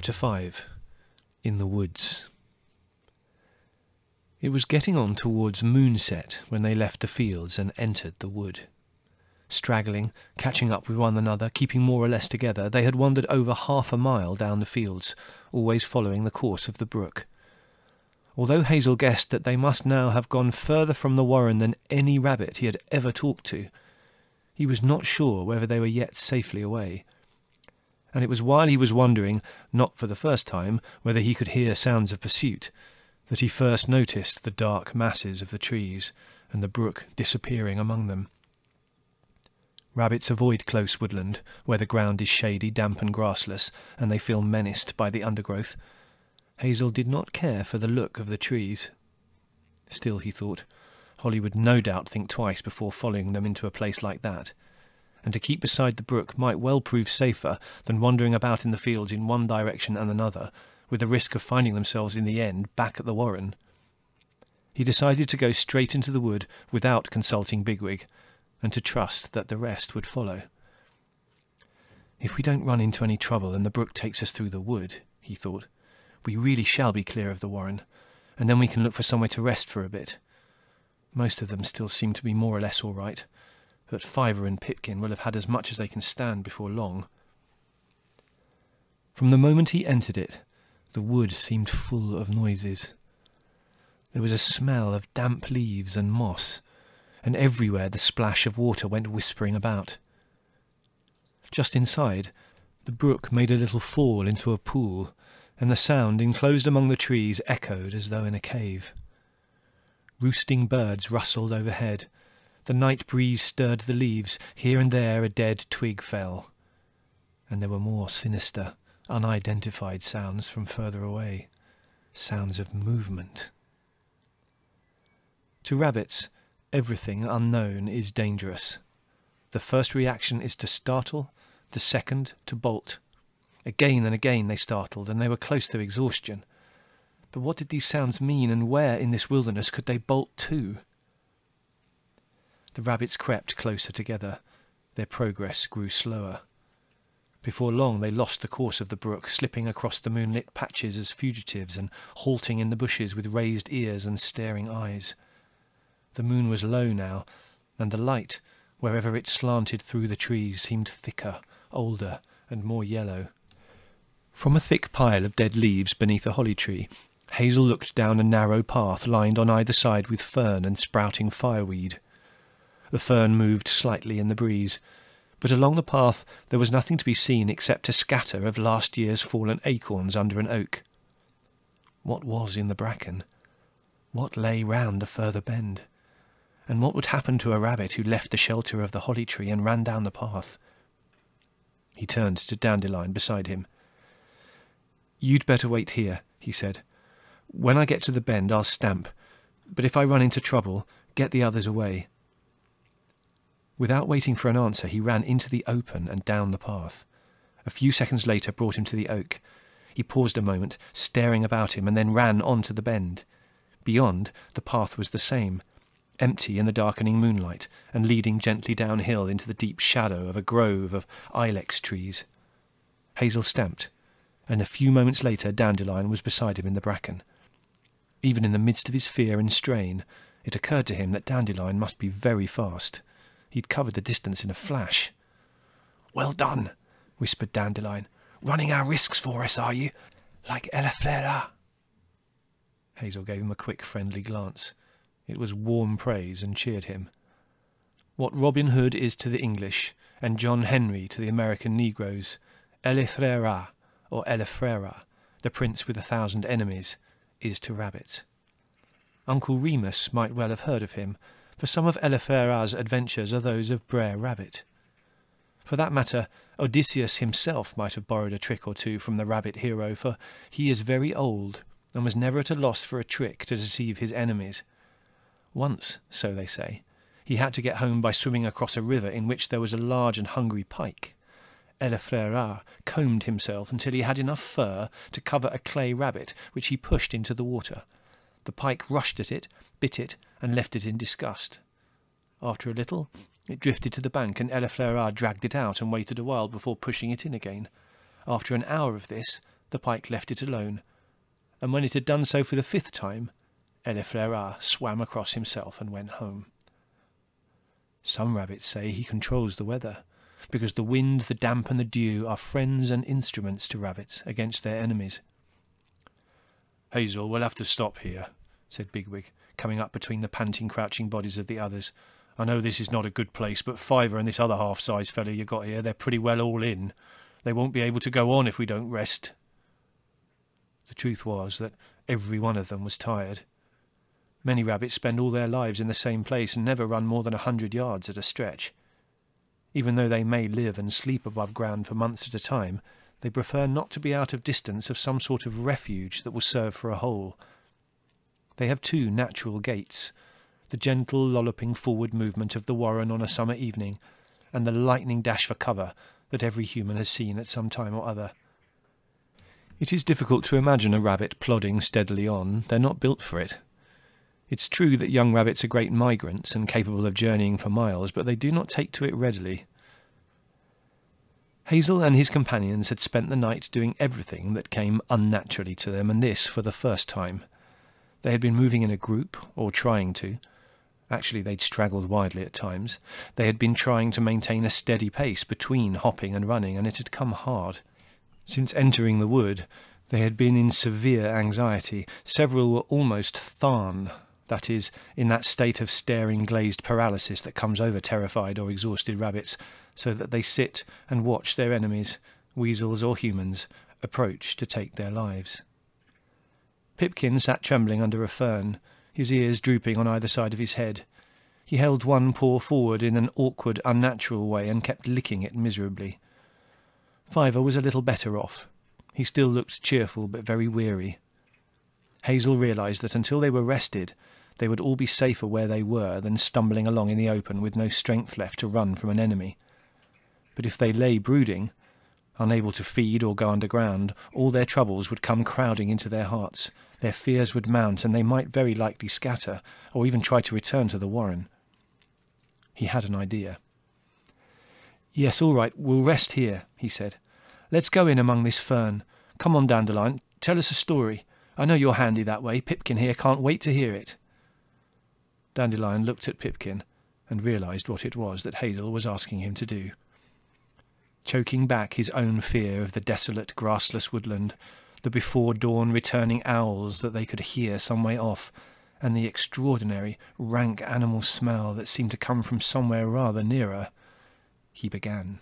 Chapter 5 In the Woods It was getting on towards moonset when they left the fields and entered the wood. Straggling, catching up with one another, keeping more or less together, they had wandered over half a mile down the fields, always following the course of the brook. Although Hazel guessed that they must now have gone further from the warren than any rabbit he had ever talked to, he was not sure whether they were yet safely away and it was while he was wondering, not for the first time, whether he could hear sounds of pursuit, that he first noticed the dark masses of the trees and the brook disappearing among them. Rabbits avoid close woodland, where the ground is shady, damp, and grassless, and they feel menaced by the undergrowth. Hazel did not care for the look of the trees. Still, he thought, Holly would no doubt think twice before following them into a place like that and to keep beside the brook might well prove safer than wandering about in the fields in one direction and another, with the risk of finding themselves in the end back at the warren. He decided to go straight into the wood without consulting Bigwig, and to trust that the rest would follow. If we don't run into any trouble and the brook takes us through the wood, he thought, we really shall be clear of the warren, and then we can look for somewhere to rest for a bit. Most of them still seem to be more or less all right, but Fiver and Pipkin will have had as much as they can stand before long. From the moment he entered it, the wood seemed full of noises. There was a smell of damp leaves and moss, and everywhere the splash of water went whispering about. Just inside, the brook made a little fall into a pool, and the sound enclosed among the trees echoed as though in a cave. Roosting birds rustled overhead, the night breeze stirred the leaves. Here and there a dead twig fell. And there were more sinister, unidentified sounds from further away. Sounds of movement. To rabbits, everything unknown is dangerous. The first reaction is to startle, the second to bolt. Again and again they startled, and they were close to exhaustion. But what did these sounds mean, and where in this wilderness could they bolt to? The rabbits crept closer together. Their progress grew slower. Before long they lost the course of the brook, slipping across the moonlit patches as fugitives and halting in the bushes with raised ears and staring eyes. The moon was low now, and the light, wherever it slanted through the trees, seemed thicker, older, and more yellow. From a thick pile of dead leaves beneath a holly tree, Hazel looked down a narrow path lined on either side with fern and sprouting fireweed. The fern moved slightly in the breeze, but along the path there was nothing to be seen except a scatter of last year's fallen acorns under an oak. What was in the bracken? What lay round the further bend? And what would happen to a rabbit who left the shelter of the holly tree and ran down the path? He turned to Dandelion beside him. You'd better wait here, he said. When I get to the bend, I'll stamp, but if I run into trouble, get the others away. Without waiting for an answer, he ran into the open and down the path. A few seconds later brought him to the oak. He paused a moment, staring about him, and then ran on to the bend. Beyond, the path was the same, empty in the darkening moonlight, and leading gently downhill into the deep shadow of a grove of ilex trees. Hazel stamped, and a few moments later Dandelion was beside him in the bracken. Even in the midst of his fear and strain, it occurred to him that Dandelion must be very fast. He'd covered the distance in a flash. Well done, whispered Dandelion. Running our risks for us, are you? Like El-ahrairah. Hazel gave him a quick, friendly glance. It was warm praise and cheered him. What Robin Hood is to the English, and John Henry to the American Negroes, El-ahrairah, or Elil-hrair-rah, the prince with a thousand enemies, is to rabbits. Uncle Remus might well have heard of him, for some of El-ahrairah's adventures are those of Brer Rabbit. For that matter, Odysseus himself might have borrowed a trick or two from the rabbit hero, for he is very old and was never at a loss for a trick to deceive his enemies. Once, so they say, he had to get home by swimming across a river in which there was a large and hungry pike. El-ahrairah combed himself until he had enough fur to cover a clay rabbit, which he pushed into the water. The pike rushed at it, bit it, and left it in disgust. After a little, it drifted to the bank, and El-ahrairah dragged it out and waited a while before pushing it in again. After an hour of this, the pike left it alone, and when it had done so for the fifth time, El-ahrairah swam across himself and went home. Some rabbits say he controls the weather, because the wind, the damp, and the dew are friends and instruments to rabbits against their enemies. Hazel, we'll have to stop here, said Bigwig, coming up between the panting, crouching bodies of the others. I know this is not a good place, but Fiver and this other half-sized fellow you got here, they're pretty well all in. They won't be able to go on if we don't rest. The truth was that every one of them was tired. Many rabbits spend all their lives in the same place and never run more than a hundred yards at a stretch. Even though they may live and sleep above ground for months at a time, they prefer not to be out of distance of some sort of refuge that will serve for a hole. They have two natural gaits the gentle lolloping forward movement of the warren on a summer evening, and the lightning dash for cover that every human has seen at some time or other. It is difficult to imagine a rabbit plodding steadily on. They're not built for it. It's true that young rabbits are great migrants and capable of journeying for miles, but they do not take to it readily. Hazel and his companions had spent the night doing everything that came unnaturally to them, and this for the first time. They had been moving in a group, or trying to. Actually, they'd straggled widely at times. They had been trying to maintain a steady pace between hopping and running, and it had come hard. Since entering the wood, they had been in severe anxiety. Several were almost tharn, that is, in that state of staring glazed paralysis that comes over terrified or exhausted rabbits, so that they sit and watch their enemies, weasels or humans, approach to take their lives. Pipkin sat trembling under a fern, his ears drooping on either side of his head. He held one paw forward in an awkward, unnatural way and kept licking it miserably. Fiver was a little better off. He still looked cheerful but very weary. Hazel realized that until they were rested, they would all be safer where they were than stumbling along in the open with no strength left to run from an enemy. But if they lay brooding, unable to feed or go underground, all their troubles would come crowding into their hearts. Their fears would mount, and they might very likely scatter, or even try to return to the warren. He had an idea. Yes, all right, we'll rest here, he said. Let's go in among this fern. Come on, Dandelion, tell us a story. I know you're handy that way. Pipkin here can't wait to hear it. Dandelion looked at Pipkin and realized what it was that Hazel was asking him to do choking back his own fear of the desolate, grassless woodland, the before dawn returning owls that they could hear some way off, and the extraordinary, rank animal smell that seemed to come from somewhere rather nearer, he began.